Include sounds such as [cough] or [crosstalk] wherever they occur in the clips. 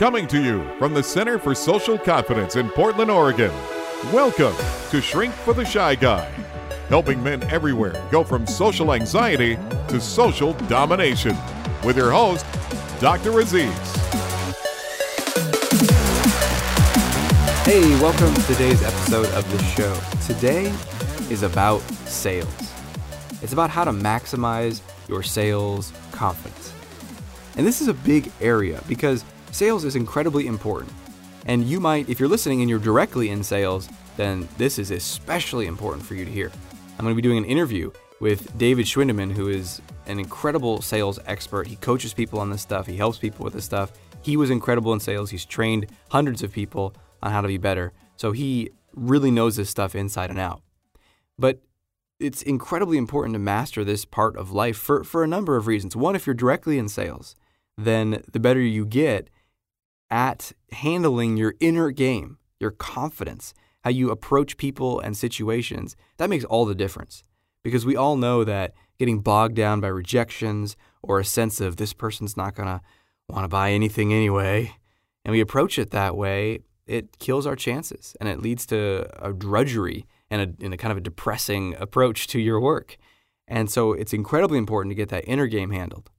Coming to you from the Center for Social Confidence in Portland, Oregon. Welcome to Shrink for the Shy Guy, helping men everywhere go from social anxiety to social domination. With your host, Dr. Aziz. Hey, welcome to today's episode of the show. Today is about sales. It's about how to maximize your sales confidence. And this is a big area because sales is incredibly important. And you might, if you're listening and you're directly in sales, then this is especially important for you to hear. I'm going to be doing an interview with David Schwindeman, who is an incredible sales expert. He coaches people on this stuff, he helps people with this stuff. He was incredible in sales. He's trained hundreds of people on how to be better. So he really knows this stuff inside and out. But it's incredibly important to master this part of life for, for a number of reasons. One, if you're directly in sales, then the better you get at handling your inner game, your confidence, how you approach people and situations, that makes all the difference. Because we all know that getting bogged down by rejections or a sense of this person's not going to want to buy anything anyway, and we approach it that way, it kills our chances and it leads to a drudgery and a, and a kind of a depressing approach to your work. And so it's incredibly important to get that inner game handled.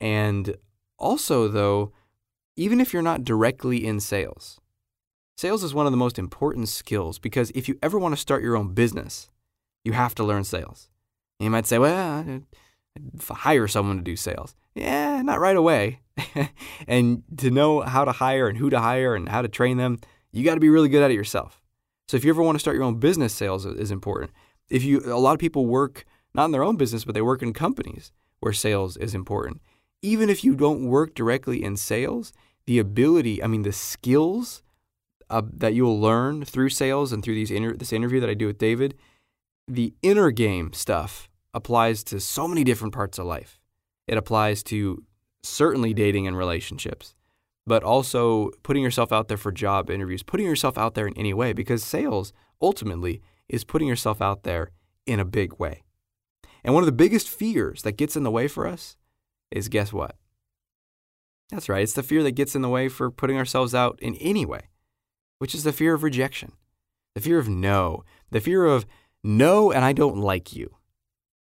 And also, though, even if you're not directly in sales, sales is one of the most important skills because if you ever want to start your own business, you have to learn sales. You might say, well, hire someone to do sales. Yeah, not right away. [laughs] and to know how to hire and who to hire and how to train them, you got to be really good at it yourself. So if you ever want to start your own business, sales is important. If you, a lot of people work not in their own business, but they work in companies where sales is important. Even if you don't work directly in sales, the ability, I mean, the skills uh, that you'll learn through sales and through these inter- this interview that I do with David, the inner game stuff applies to so many different parts of life. It applies to certainly dating and relationships, but also putting yourself out there for job interviews, putting yourself out there in any way, because sales ultimately is putting yourself out there in a big way. And one of the biggest fears that gets in the way for us is guess what? That's right, it's the fear that gets in the way for putting ourselves out in any way, which is the fear of rejection, the fear of no, the fear of no, and I don't like you.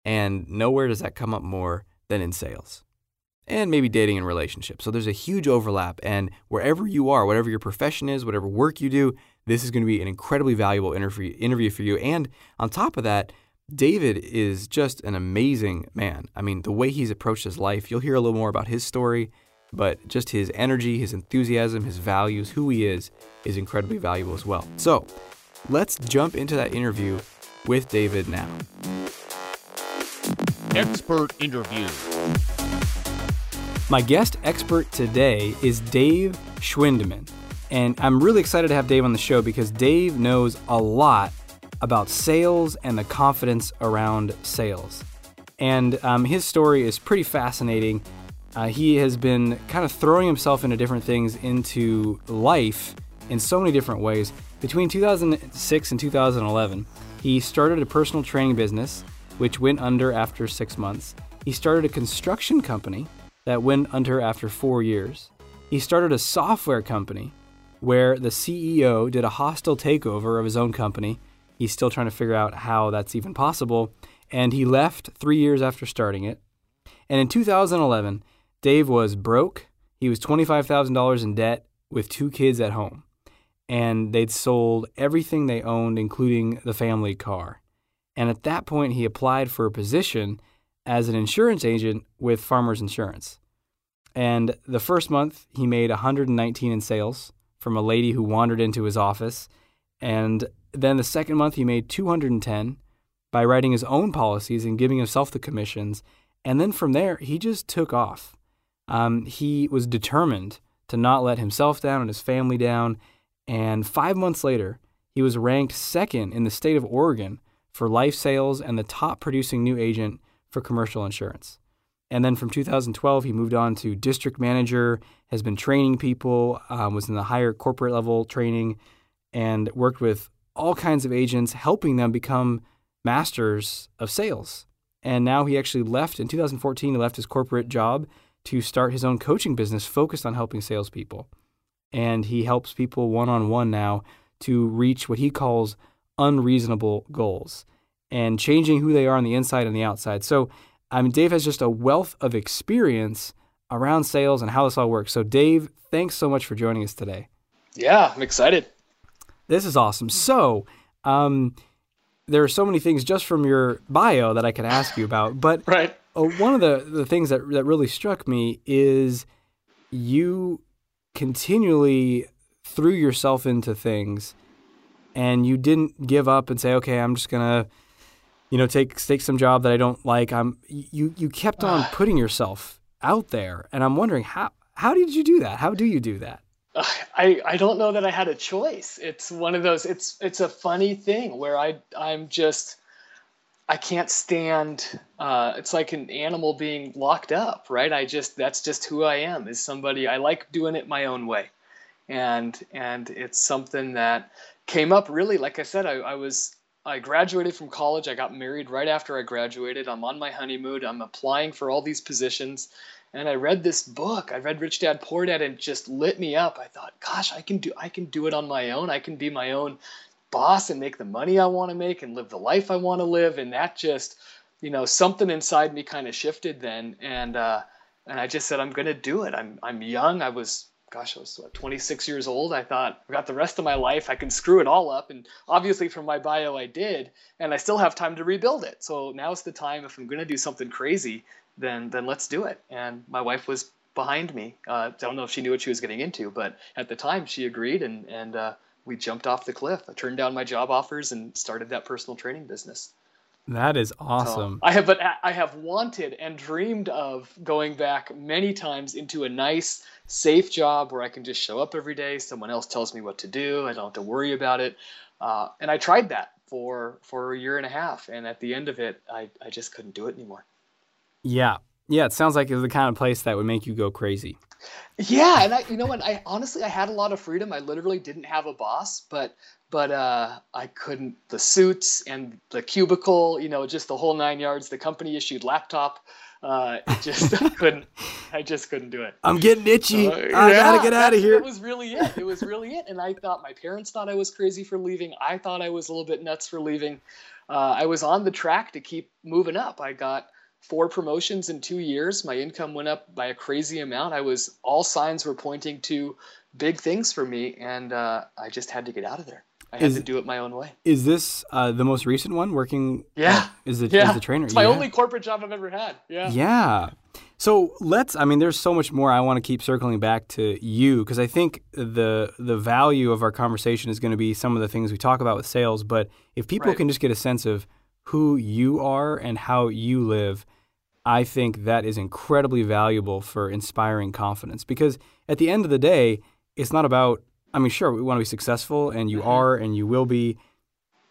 And nowhere does that come up more than in sales and maybe dating and relationships. So there's a huge overlap. And wherever you are, whatever your profession is, whatever work you do, this is going to be an incredibly valuable interview, for you. And on top of that, David is just an amazing man. I mean, the way he's approached his life, you'll hear a little more about his story, but just his energy, his enthusiasm, his values, who he is, is incredibly valuable as well. So let's jump into that interview with David now. Expert interview. My guest expert today is Dave Schwindeman. And I'm really excited to have Dave on the show because Dave knows a lot about sales and the confidence around sales. And um, his story is pretty fascinating. Uh, he has been kind of throwing himself into different things into life in so many different ways. Between 2006 and 2011, he started a personal training business, which went under after six months. He started a construction company that went under after four years. He started a software company where the CEO did a hostile takeover of his own company. He's still trying to figure out how that's even possible. And he left three years after starting it. And in 2011, Dave was broke. He was $25,000 in debt with two kids at home. And they'd sold everything they owned, including the family car. And at that point, he applied for a position as an insurance agent with Farmers Insurance. And the first month, he made 119 in sales from a lady who wandered into his office. And then the second month, he made 210 by writing his own policies and giving himself the commissions. And then from there, he just took off. Um, he was determined to not let himself down and his family down. And five months later, he was ranked second in the state of Oregon for life sales and the top producing new agent for commercial insurance. And then from 2012, he moved on to district manager, has been training people, um, was in the higher corporate level training, and worked with all kinds of agents, helping them become masters of sales. And now he actually left in 2014, he left his corporate job to start his own coaching business focused on helping salespeople. and he helps people one on one now to reach what he calls unreasonable goals and changing who they are on the inside and the outside. So, I mean, Dave has just a wealth of experience around sales and how this all works. So, Dave, thanks so much for joining us today. Yeah, I'm excited. This is awesome. So, um, there are so many things just from your bio that I could ask you about, but [laughs] right. Uh, one of the, the things that, that really struck me is you continually threw yourself into things and you didn't give up and say, okay, I'm just going to, you know, take, take some job that I don't like. I'm, you, you kept on putting yourself out there. And I'm wondering how, how did you do that? How do you do that? [sighs] I, I don't know that I had a choice. It's one of those. It's it's a funny thing where I I'm just I can't stand. Uh, it's like an animal being locked up, right? I just that's just who I am. Is somebody I like doing it my own way, and and it's something that came up really. Like I said, I, I was I graduated from college. I got married right after I graduated. I'm on my honeymoon. I'm applying for all these positions and I read this book. I read Rich Dad Poor Dad, and just lit me up. I thought, gosh, I can do I can do it on my own. I can be my own boss and make the money I want to make and live the life I want to live. And that just, you know, something inside me kind of shifted then, and uh, and I just said, I'm gonna do it. I'm I'm young. I was gosh, I was what, 26 years old. I thought I've got the rest of my life. I can screw it all up. And obviously, from my bio, I did, and I still have time to rebuild it. So now's the time. If I'm going to do something crazy, then then let's do it. And my wife was behind me. Uh, I don't know if she knew what she was getting into, but at the time she agreed, and and uh, we jumped off the cliff. I turned down my job offers and started that personal training business. That is awesome. So I have, but I have wanted and dreamed of going back many times into a nice, safe job where I can just show up every day. Someone else tells me what to do. I don't have to worry about it. Uh, and I tried that for for a year and a half, and at the end of it, I I just couldn't do it anymore. Yeah. Yeah, it sounds like it was the kind of place that would make you go crazy. Yeah, and I, you know what? I honestly, I had a lot of freedom. I literally didn't have a boss, but but uh, I couldn't. The suits and the cubicle, you know, just the whole nine yards. The company issued laptop. Uh, it just I [laughs] couldn't. I just couldn't do it. I'm getting itchy. Uh, I yeah, gotta get out of here. It was really it. It was really it. And I thought my parents thought I was crazy for leaving. I thought I was a little bit nuts for leaving. Uh, I was on the track to keep moving up. I got four promotions in two years. My income went up by a crazy amount. I was all signs were pointing to big things for me, and uh, I just had to get out of there. I had to do it my own way. Is this uh, the most recent one? Working? Yeah. Uh, is it? Yeah. Is the trainer? It's my yeah. only corporate job I've ever had. Yeah. Yeah. So let's. I mean, there's so much more. I want to keep circling back to you because I think the the value of our conversation is going to be some of the things we talk about with sales. But if people right. can just get a sense of who you are and how you live, I think that is incredibly valuable for inspiring confidence because at the end of the day, it's not about, I mean, sure, we want to be successful and you mm-hmm. are and you will be,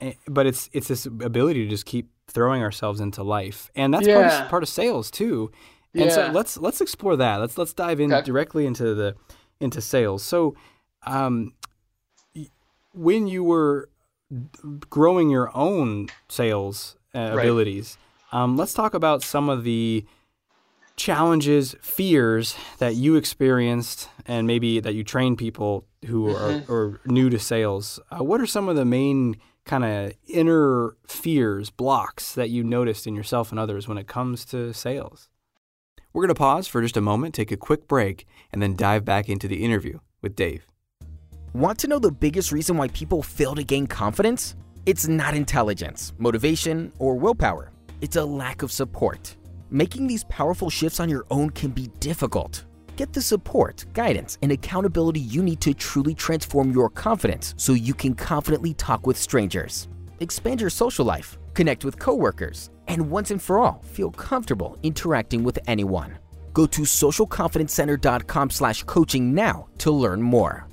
eh, but it's, it's this ability to just keep throwing ourselves into life. And that's yeah. part, of, part of sales too. And yeah. so let's, let's explore that. Let's, let's dive in okay. directly into the, into sales. So, um, when you were growing your own sales uh, right. abilities, um, let's talk about some of the challenges, fears that you experienced, and maybe that you train people who mm-hmm. are, are, new to sales. Uh, what are some of the main kind of inner fears, blocks that you noticed in yourself and others when it comes to sales? We're going to pause for just a moment, take a quick break, and then dive back into the interview with Dave. Want to know the biggest reason why people fail to gain confidence? It's not intelligence, motivation, or willpower it's a lack of support. Making these powerful shifts on your own can be difficult. Get the support, guidance, and accountability you need to truly transform your confidence so you can confidently talk with strangers. Expand your social life, connect with coworkers, and once and for all, feel comfortable interacting with anyone. Go to socialconfidencecenter.com slash coaching now to learn more.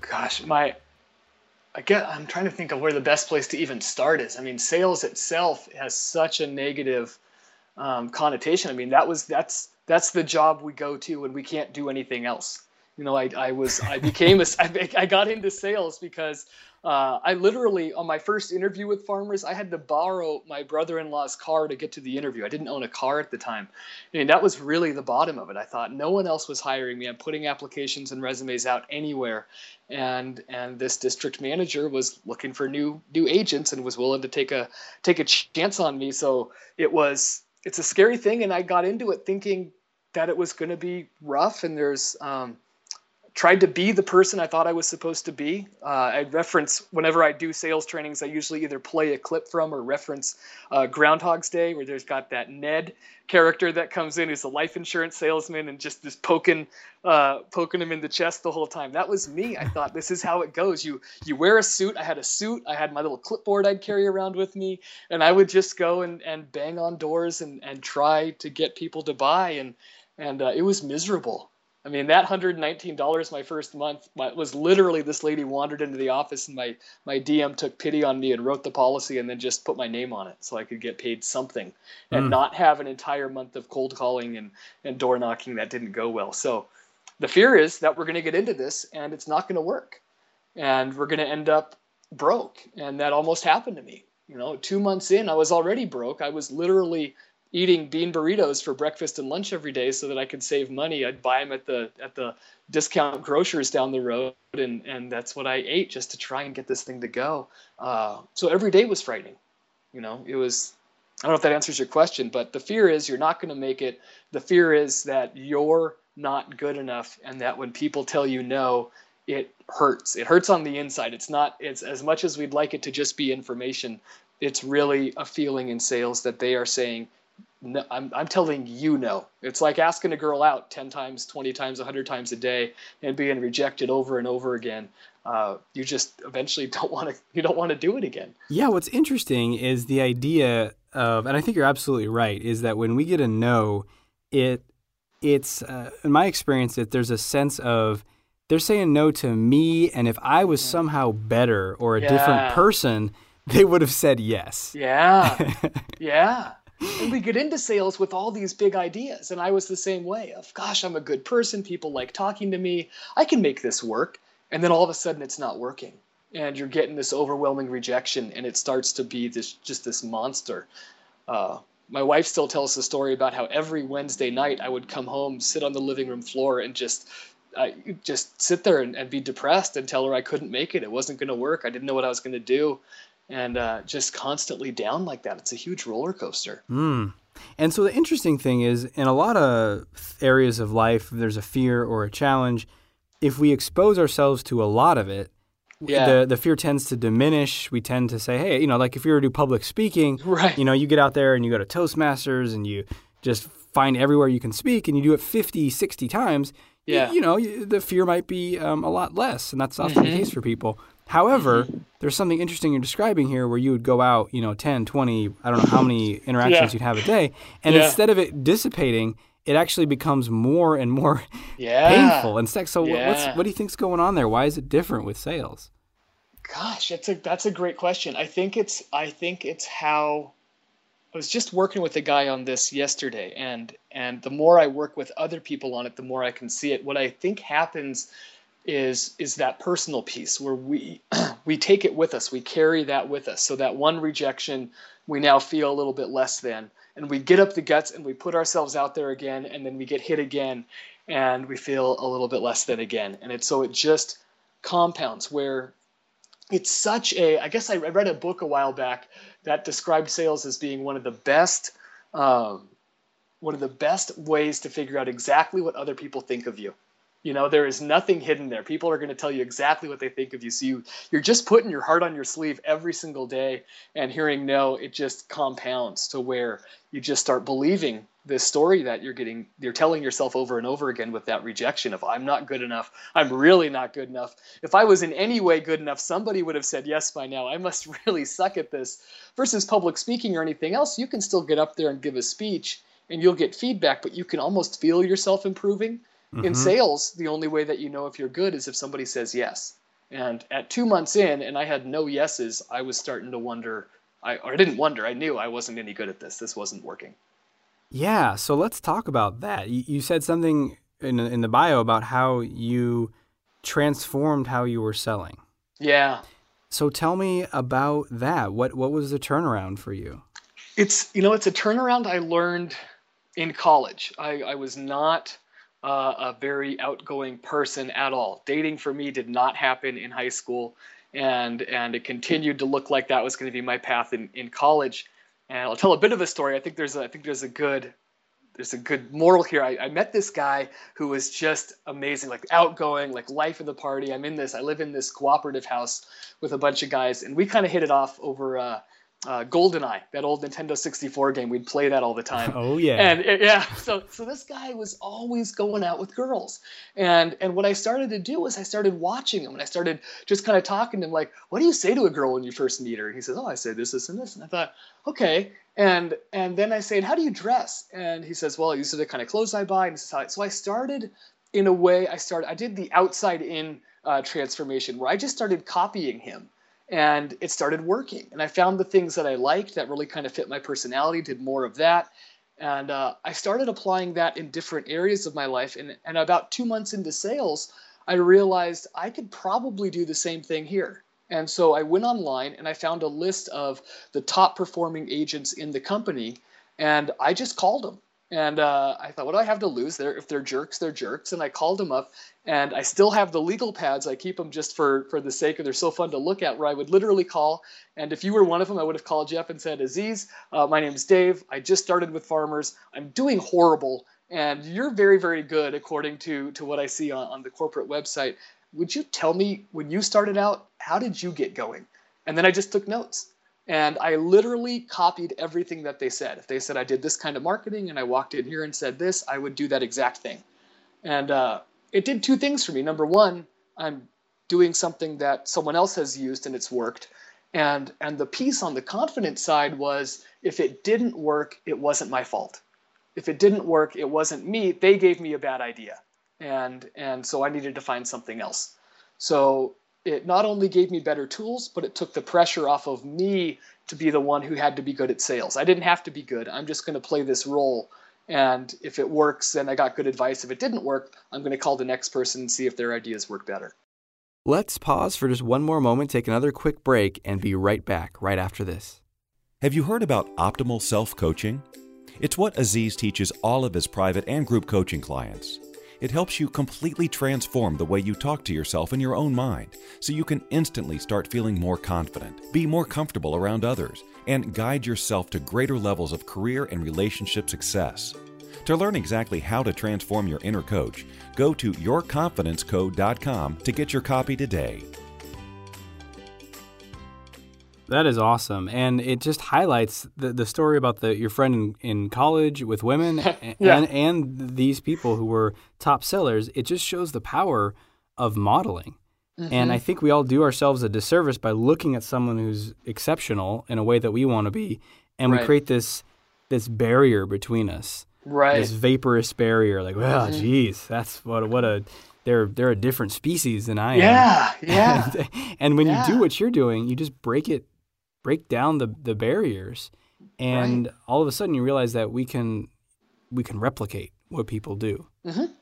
Gosh, my I get I'm trying to think of where the best place to even start is. I mean, sales itself has such a negative um, connotation. I mean, that was that's that's the job we go to when we can't do anything else. You know, I, I was I became a [laughs] I, I got into sales because Uh, I literally, on my first interview with farmers, I had to borrow my brother in law's car to get to the interview. I didn't own a car at the time. Mean, that was really the bottom of it. I thought no one else was hiring me. I'm putting applications and resumes out anywhere. And and this district manager was looking for new new agents and was willing to take a take a chance on me. So it was it's a scary thing, and I got into it thinking that it was going to be rough and there's um, tried to be the person I thought I was supposed to be. Uh, I reference whenever I do sales trainings, I usually either play a clip from or reference uh, Groundhog's Day, where there's got that Ned character that comes in who's a life insurance salesman and just just poking uh, poking him in the chest the whole time. That was me. I thought this is how it goes. You you wear a suit. I had a suit. I had my little clipboard I'd carry around with me, and I would just go and, and bang on doors and, and try to get people to buy and and uh, it was miserable I mean, that $119 my first month was literally this lady wandered into the office and my, my DM took pity on me and wrote the policy and then just put my name on it so I could get paid something and mm. not have an entire month of cold calling and, and door knocking that didn't go well. So the fear is that we're going to get into this and it's not going to work and we're going to end up broke. And that almost happened to me. You know, two months in, I was already broke. I was literally eating bean burritos for breakfast and lunch every day so that I could save money. I'd buy them at the at the discount grocers down the road, and and that's what I ate just to try and get this thing to go. Uh, so every day was frightening. You know, it was. I don't know if that answers your question, but the fear is you're not going to make it. The fear is that you're not good enough, and that when people tell you no, it hurts. It hurts on the inside. It's not. It's as much as we'd like it to just be information. It's really a feeling in sales that they are saying no, I'm, I'm telling you no. It's like asking a girl out 10 times, 20 times, 100 times a day and being rejected over and over again. Uh, you just eventually [laughs] don't want to you don't want to do it again. Yeah, what's interesting is the idea of and I think you're absolutely right is that when we get a no, it it's uh, in my experience that there's a sense of they're saying no to me and if I was somehow better or a yeah. different person, they would have said yes. Yeah. [laughs] yeah and we get into sales with all these big ideas. And i was the same way of gosh i'm a good person. People like talking to me. I can make this work. And then all of a sudden it's not working. And you're getting this overwhelming rejection and it starts to be this just this monster. Uh, my wife still tells the story about how every wednesday night i would come home sit on the living room floor and just I just sit there and, and be depressed and tell her I couldn't make it. It wasn't going to work. I didn't know what I was going to do and uh, just constantly down like that. It's a huge roller coaster. Mm. And so the interesting thing is, in a lot of areas of life, there's a fear or a challenge. If we expose ourselves to a lot of it, yeah. the the fear tends to diminish. We tend to say, hey, you know, like if you were to do public speaking, [laughs] right. you know, you get out there and you go to Toastmasters and you just find everywhere you can speak and you do it 50, 60 times, yeah. you, you know, the fear might be um, a lot less. And that's often mm-hmm. the case for people. However, mm-hmm. there's something interesting you're describing here where you would go out, you know, 10, 20, I don't know how many interactions yeah. you'd have a day. And yeah. instead of it dissipating, it actually becomes more and more [laughs] yeah. painful. And so what's, what do you think's going on there? Why is it different with sales? Gosh, that's a, that's a great question. I think it's, I think it's how I was just working with a guy on this yesterday and, and the more I work with other people on it, the more I can see it. What I think happens is is that personal piece where we [clears throat] we take it with us. We carry that with us. So that one rejection we now feel a little bit less than. And we get up the guts and we put ourselves out there again and then we get hit again and we feel a little bit less than again. And it's so it just compounds where it's such a i guess i read a book a while back that described sales as being one of the best um, one of the best ways to figure out exactly what other people think of you you know, there is nothing hidden there. People are going to tell you exactly what they think of you. So you, you're just putting your heart on your sleeve every single day and hearing no, it just compounds to where you just start believing this story that you're getting, you're telling yourself over and over again with that rejection of I'm not good enough. I'm really not good enough. If I was in any way good enough, somebody would have said yes by now. I must [laughs] really suck at this. Versus public speaking or anything else, you can still get up there and give a speech and you'll get feedback, but you can almost feel yourself improving Mm-hmm. In sales, the only way that you know if you're good is if somebody says yes. And at two months in, and I had no yeses, I was starting to wonder. I or I didn't wonder. I knew I wasn't any good at this. This wasn't working. Yeah. So let's talk about that. You, you said something in in the bio about how you transformed how you were selling. Yeah. So tell me about that. What what was the turnaround for you? It's you know it's a turnaround I learned in college. I, I was not uh, a very outgoing person at all. Dating for me did not happen in high school, and and it continued to look like that was going to be my path in, in college. And I'll tell a bit of a story. I think there's a, I think there's a good there's a good moral here. I, I met this guy who was just amazing, like outgoing, like life of the party. I'm in this. I live in this cooperative house with a bunch of guys, and we kind of hit it off over. Uh, uh, GoldenEye, that old Nintendo 64 game. We'd play that all the time. [laughs] Oh yeah. And it, yeah, so so this guy was always going out with girls, and and what I started to do was I started watching him, and I started just kind of talking to him like, what do you say to a girl when you first meet her? And he says, oh, I say this, this, and this, and I thought, okay. And and then I said, how do you dress? And he says, well, these are the kind of clothes I buy. And so I started in a way. I started. I did the outside in uh, transformation where I just started copying him and it started working. And I found the things that I liked that really kind of fit my personality, did more of that. And uh, I started applying that in different areas of my life. And, and about two months into sales, I realized I could probably do the same thing here. And so I went online and I found a list of the top performing agents in the company. And I just called them and uh, I thought, what do I have to lose? There, if they're jerks, they're jerks. And I called them up, and I still have the legal pads. I keep them just for for the sake of they're so fun to look at. Where I would literally call, and if you were one of them, I would have called Jeff and said, Aziz, uh, my name's Dave. I just started with farmers. I'm doing horrible, and you're very very good according to to what I see on, on the corporate website. Would you tell me when you started out, how did you get going? And then I just took notes. And I literally copied everything that they said. If they said I did this kind of marketing and I walked in here and said this, I would do that exact thing. And uh, it did two things for me. Number one, I'm doing something that someone else has used and it's worked. And and the piece on the confidence side was if it didn't work, it wasn't my fault. If it didn't work, it wasn't me. They gave me a bad idea. And and so I needed to find something else. So it not only gave me better tools, but it took the pressure off of me to be the one who had to be good at sales. I didn't have to be good. I'm just going to play this role. And if it works, then I got good advice. If it didn't work, I'm going to call the next person and see if their ideas work better. Let's pause for just one more moment, take another quick break, and be right back right after this. Have you heard about optimal self coaching? It's what Aziz teaches all of his private and group coaching clients. It helps you completely transform the way you talk to yourself in your own mind so you can instantly start feeling more confident, be more comfortable around others, and guide yourself to greater levels of career and relationship success. To learn exactly how to transform your inner coach, go to yourconfidencecode.com to get your copy today. That is awesome, and it just highlights the, the story about the your friend in, in college with women [laughs] yeah. and and these people who were top sellers. It just shows the power of modeling, mm-hmm. and I think we all do ourselves a disservice by looking at someone who's exceptional in a way that we want to be, and right. we create this this barrier between us, right? This vaporous barrier, like, well, mm-hmm. geez, that's what what a they're they're a different species than I am. Yeah, yeah. and, [laughs] and when yeah. you do what you're doing, you just break it break down the the barriers. And right. all of a sudden you realize that we can we can replicate what people do. Mm-hmm.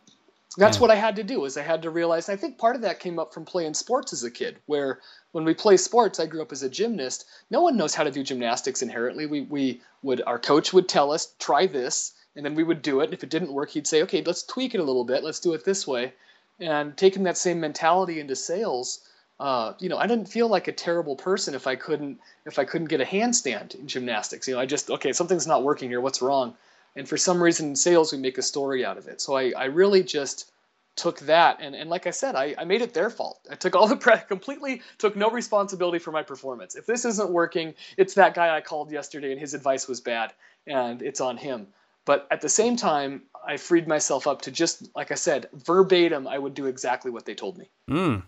that's yeah. what i had to do is i had to realize i think part of that came up from playing sports as a kid where when we play sports i grew up as a gymnast. No one knows how to do gymnastics inherently. We, we would our coach would tell us try this and then we would do it. If it didn't work he'd say okay let's tweak it a little bit. Let's do it this way. And taking that same mentality into sales uh, you know, I didn't feel like a terrible person if I couldn't if I couldn't get a handstand in gymnastics. You know, I just okay, something's not working here. What's wrong? And for some reason in sales, we make a story out of it. So I, I really just took that and, and like I said, I, I made it their fault. I took all the pre- [laughs] completely took no responsibility for my performance. If this isn't working, it's that guy I called yesterday and his advice was bad and it's on him. But at the same time, I freed myself up to just like I said, verbatim, I would do exactly what they told me. Mm.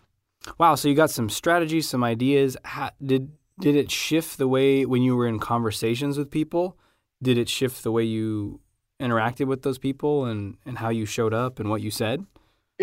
Wow, so you got some strategies, some ideas. How, did did it shift the way when you were in conversations with people? Did it shift the way you interacted with those people and, and how you showed up and what you said?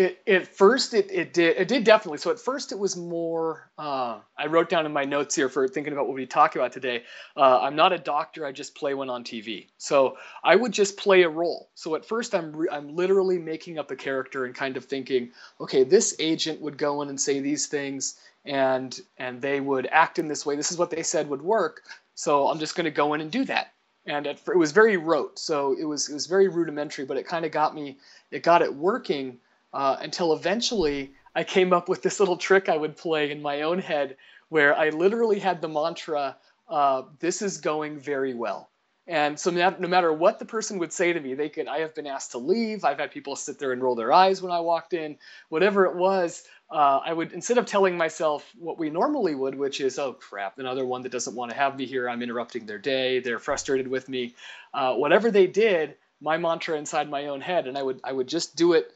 It, at first, it, it did it did definitely. So at first, it was more. Uh, I wrote down in my notes here for thinking about what we talk about today. Uh, I'm not a doctor. I just play one on TV. So I would just play a role. So at first, I'm re- I'm literally making up a character and kind of thinking, okay, this agent would go in and say these things, and and they would act in this way. This is what they said would work. So I'm just going to go in and do that. And it, it was very rote, so it was it was very rudimentary, but it kind of got me, it got it working uh, until eventually I came up with this little trick I would play in my own head, where I literally had the mantra, uh, "This is going very well." And so no matter what the person would say to me, they could. I have been asked to leave. I've had people sit there and roll their eyes when I walked in. Whatever it was, uh, I would instead of telling myself what we normally would, which is, "Oh crap, another one that doesn't want to have me here. I'm interrupting their day. They're frustrated with me." Uh, whatever they did, my mantra inside my own head, and I would I would just do it.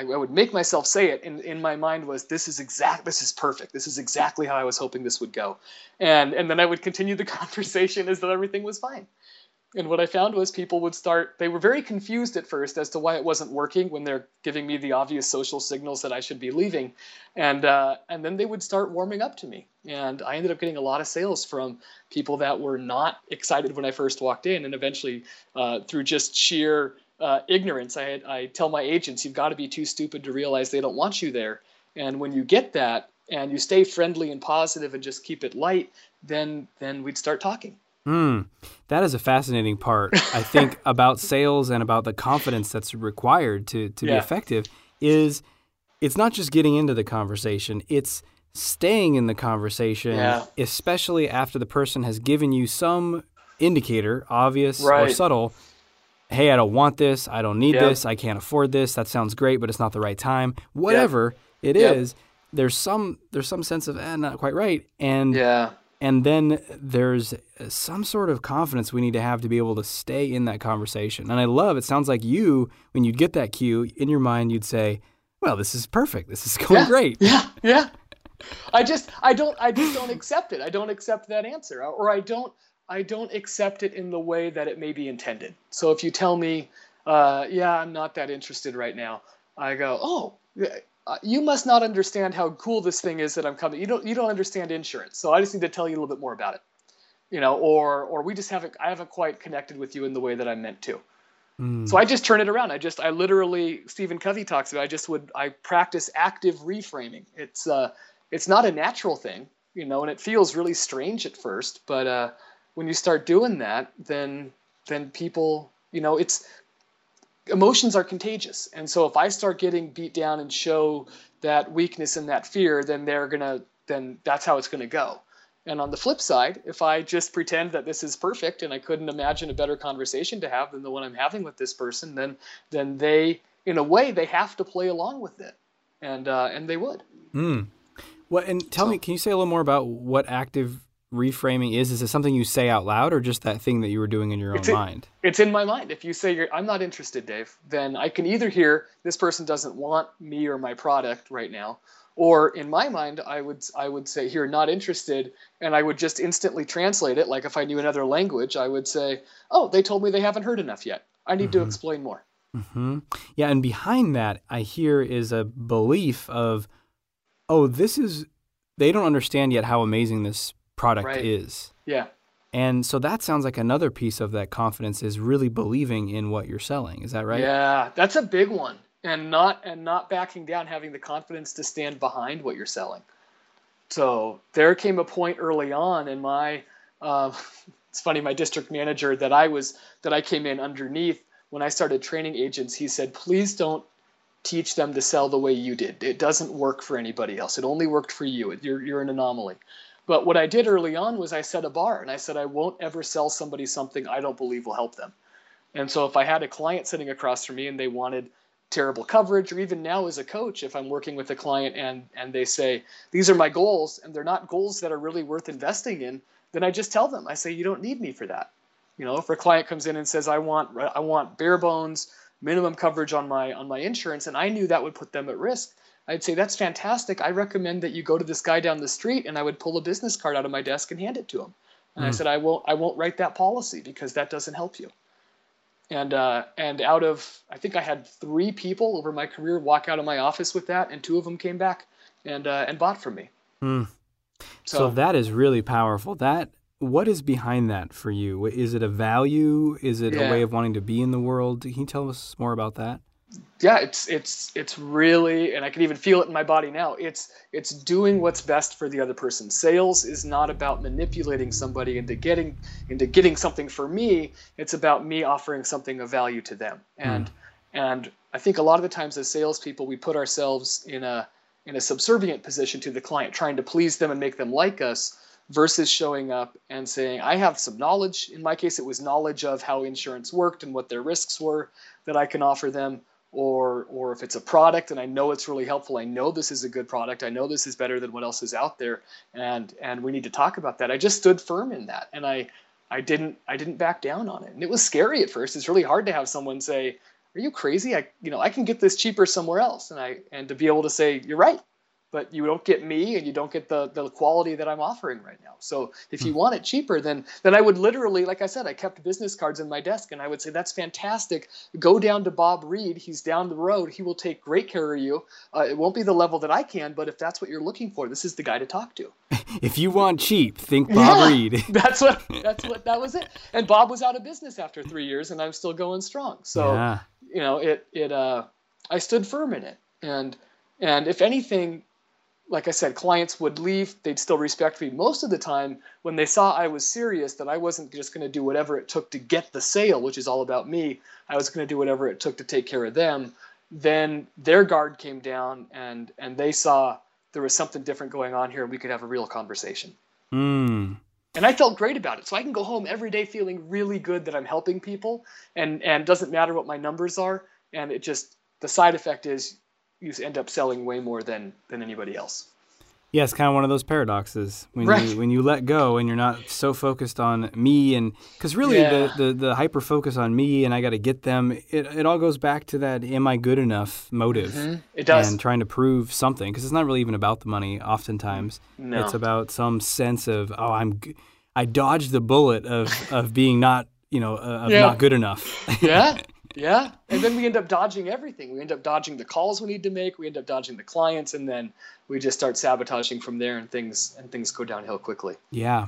I, I would make myself say it in, in my mind was this is exact this is perfect this is exactly how I was hoping this would go, and and then I would continue the [laughs] conversation as though everything was fine and what I found was people would start, they were very confused at first as to why it wasn't working when they're giving me the obvious social signals that I should be leaving. And, uh, and then they would start warming up to me. And I ended up getting a lot of sales from people that were not excited when I first walked in. And eventually, uh, through just sheer uh, ignorance, I, I tell my agents, you've got to be too stupid to realize they don't want you there. And when you get that and you stay friendly and positive and just keep it light, then, then we'd start talking. Hmm, that is a fascinating part. I think [laughs] about sales and about the confidence that's required to to yeah. be effective is it's not just getting into the conversation; it's staying in the conversation, yeah. especially after the person has given you some indicator, obvious right. or subtle. Hey, I don't want this. I don't need yep. this. I can't afford this. That sounds great, but it's not the right time. Whatever yep. it yep. is, there's some there's some sense of eh, not quite right, and yeah and then there's some sort of confidence we need to have to be able to stay in that conversation. And I love it sounds like you when you'd get that cue in your mind you'd say, "Well, this is perfect. This is [laughs] going yeah, great." Yeah. Yeah. I just I don't I just don't accept it. I don't accept that answer or I don't I don't accept it in the way that it may be intended. So if you tell me, uh, yeah, I'm not that interested right now, I go, oh, uh, you must not understand how cool this thing is that I'm coming. You don't you don't understand insurance, so I just need to tell you a little bit more about it. You know, or or we just haven't I haven't quite connected with you in the way that I meant to. Mm. So I just turn it around. I just I literally Stephen Covey talks about. I just would I practice active reframing. It's uh it's not a natural thing, you know, and it feels really strange at first, but uh, when you start doing that, then then people, you know, it's emotions are contagious. And so if I start getting beat down and show that weakness and that fear, then they're going to, then that's how it's going to go. And on the flip side, if I just pretend that this is perfect and I couldn't imagine a better conversation to have than the one I'm having with this person, then then they, in a way, they have to play along with it, and uh, and they would. Hmm. Well, and tell so, me, can you say a little more about what active reframing is? Is it something you say out loud or just that thing that you were doing in your own in, mind? It's in my mind. If you say I'm not interested, Dave, then I can either hear this person doesn't want me or my product right now, or in my mind, I would I would say here not interested, and I would just instantly translate it. Like if I knew another language, I would say, oh, they told me they haven't heard enough yet. I need mm-hmm. to explain more. Mm-hmm. Yeah, and behind that, I hear is a belief of, oh, this is they don't understand yet how amazing this product right. is. Yeah. And so that sounds like another piece of that confidence is really believing in what you're selling. Is that right? Yeah, that's a big one. And not and not backing down, having the confidence to stand behind what you're selling. So there came a point early on in my uh, [laughs] it's funny, my district manager that I was that I came in underneath when I started training agents, he said, please don't teach them to sell the way you did. It doesn't work for anybody else. It only worked for you. You're, you're an anomaly. But what I did early on was I set a bar and I said, I won't ever sell somebody something I don't believe will help them. And so if I had a client sitting across from me and they wanted terrible coverage, or even now as a coach, if I'm working with a client and, and they say, these are my goals, and they're not goals that are really worth investing in, then I just tell them, I say, you don't need me for that. You know, if a client comes in and says, I want, I want bare bones minimum coverage on my, on my insurance, and I knew that would put them at risk, I'd say, that's fantastic. I recommend that you go to this guy down the street and I would pull a business card out of my desk and hand it to him. And mm. I hmm. said, I won't, I won't write that policy because that doesn't help you. And, uh, and out of, I think I had three people over my career walk out of my office with that and two of them came back and, uh, and bought from me. Mm. So, so that is really powerful. That, what is behind that for you? Is it a value? Is it yeah. a way of wanting to be in the world? Can you tell us more about that? Yeah, it's it's it's really, and I can even feel it in my body now. It's it's doing what's best for the other person. Sales is not about manipulating somebody into getting into getting something for me. It's about me offering something of value to them. And mm. and I think a lot of the times as salespeople, we put ourselves in a in a subservient position to the client, trying to please them and make them like us, versus showing up and saying, I have some knowledge. In my case, it was knowledge of how insurance worked and what their risks were that I can offer them or or if it's a product and I know it's really helpful, I know this is a good product, I know this is better than what else is out there, and and we need to talk about that. I just stood firm in that, and I I didn't I didn't back down on it, and it was scary at first. It's really hard to have someone say, "Are you crazy? I you know I can get this cheaper somewhere else," and I and to be able to say, "You're right, but you don't get me and you don't get the, the quality that I'm offering right now. So if you hmm. want it cheaper, then then I would literally, like I said, I kept business cards in my desk and I would say, that's fantastic. Go down to Bob Reed. He's down the road. He will take great care of you. Uh, it won't be the level that I can, but if that's what you're looking for, this is the guy to talk to. [laughs] if you want cheap, think Bob yeah, Reed. [laughs] that's what [laughs] that's what that was it. And Bob was out of business after three years and I'm still going strong. So yeah. you know, it it uh I stood firm in it. And and if anything, like I said, clients would leave, they'd still respect me. Most of the time, when they saw I was serious, that I wasn't just going to do whatever it took to get the sale, which is all about me, I was going to do whatever it took to take care of them, then their guard came down and, and they saw there was something different going on here and we could have a real conversation. Mm. And I felt great about it. So I can go home every day feeling really good that I'm helping people and, and doesn't matter what my numbers are. And it just, the side effect is you end up selling way more than than anybody else. Yeah, it's kind of one of those paradoxes when right. you when you let go and you're not so focused on me and because really yeah. the, the the hyper focus on me and I got to get them. It it all goes back to that am I good enough motive. Mm-hmm. It does and trying to prove something because it's not really even about the money. Oftentimes, no. it's about some sense of oh I'm I dodged the bullet of of being not you know uh, of yeah. not good enough. yeah. [laughs] Yeah. And then we end up dodging everything. We end up dodging the calls we need to make. We end up dodging the clients, and then we just start sabotaging from there, and things and things go downhill quickly. Yeah.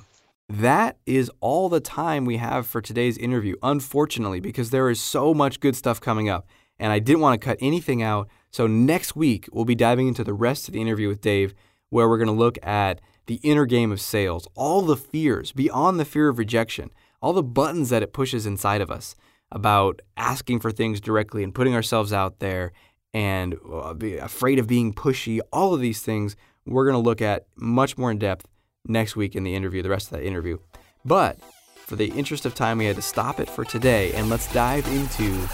That is all the time we have for today's interview, unfortunately, because there is so much good stuff coming up. And I didn't want to cut anything out. So next week, we'll be diving into the rest of the interview with Dave, where we're going to look at the inner game of sales, all the fears beyond the fear of rejection, all the buttons that it pushes inside of us about asking for things directly and putting ourselves out there and uh, be afraid of being pushy, all of these things we're going to look at much more in depth next week in the interview, the rest of that interview. But for the interest of time, we had to stop it for today and let's dive into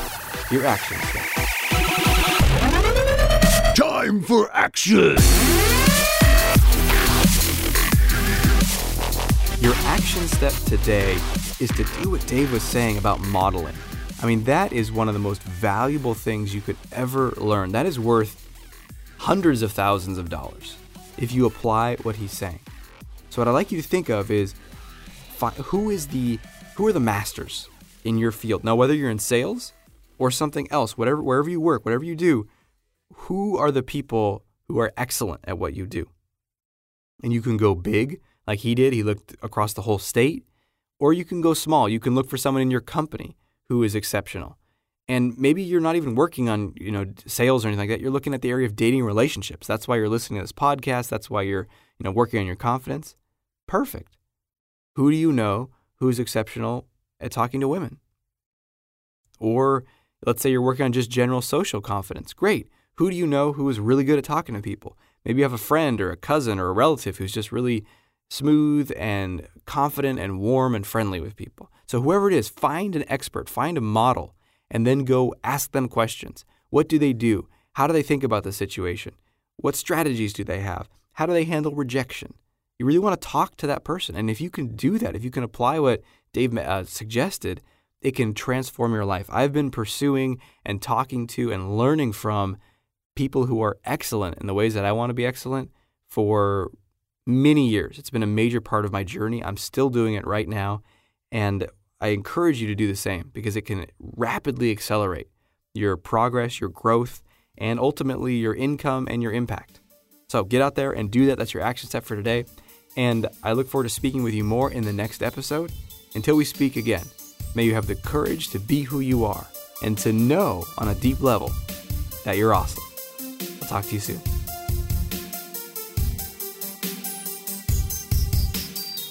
your action step. Time for action! Your action step today is to do what Dave was saying about modeling. I mean, that is one of the most valuable things you could ever learn. That is worth hundreds of thousands of dollars if you apply what he's saying. So what I'd like you to think of is who is the who are the masters in your field? Now whether you're in sales or something else, whatever wherever you work, whatever you do, who are the people who are excellent at what you do? And you can go big like he did, he looked across the whole state, or you can go small. You can look for someone in your company who is exceptional. And maybe you're not even working on, you know, sales or anything like that. You're looking at the area of dating relationships. That's why you're listening to this podcast. That's why you're, you know, working on your confidence. Perfect. Who do you know who's exceptional at talking to women? Or let's say you're working on just general social confidence. Great. Who do you know who is really good at talking to people? Maybe you have a friend or a cousin or a relative who's just really smooth and confident and warm and friendly with people. So, whoever it is, find an expert, find a model, and then go ask them questions. What do they do? How do they think about the situation? What strategies do they have? How do they handle rejection? You really want to talk to that person. And if you can do that, if you can apply what Dave uh, suggested, it can transform your life. I've been pursuing and talking to and learning from people who are excellent in the ways that I want to be excellent for many years. It's been a major part of my journey. I'm still doing it right now. And I encourage you to do the same because it can rapidly accelerate your progress, your growth, and ultimately your income and your impact. So get out there and do that. That's your action step for today. And I look forward to speaking with you more in the next episode. Until we speak again, may you have the courage to be who you are and to know on a deep level that you're awesome. I'll talk to you soon.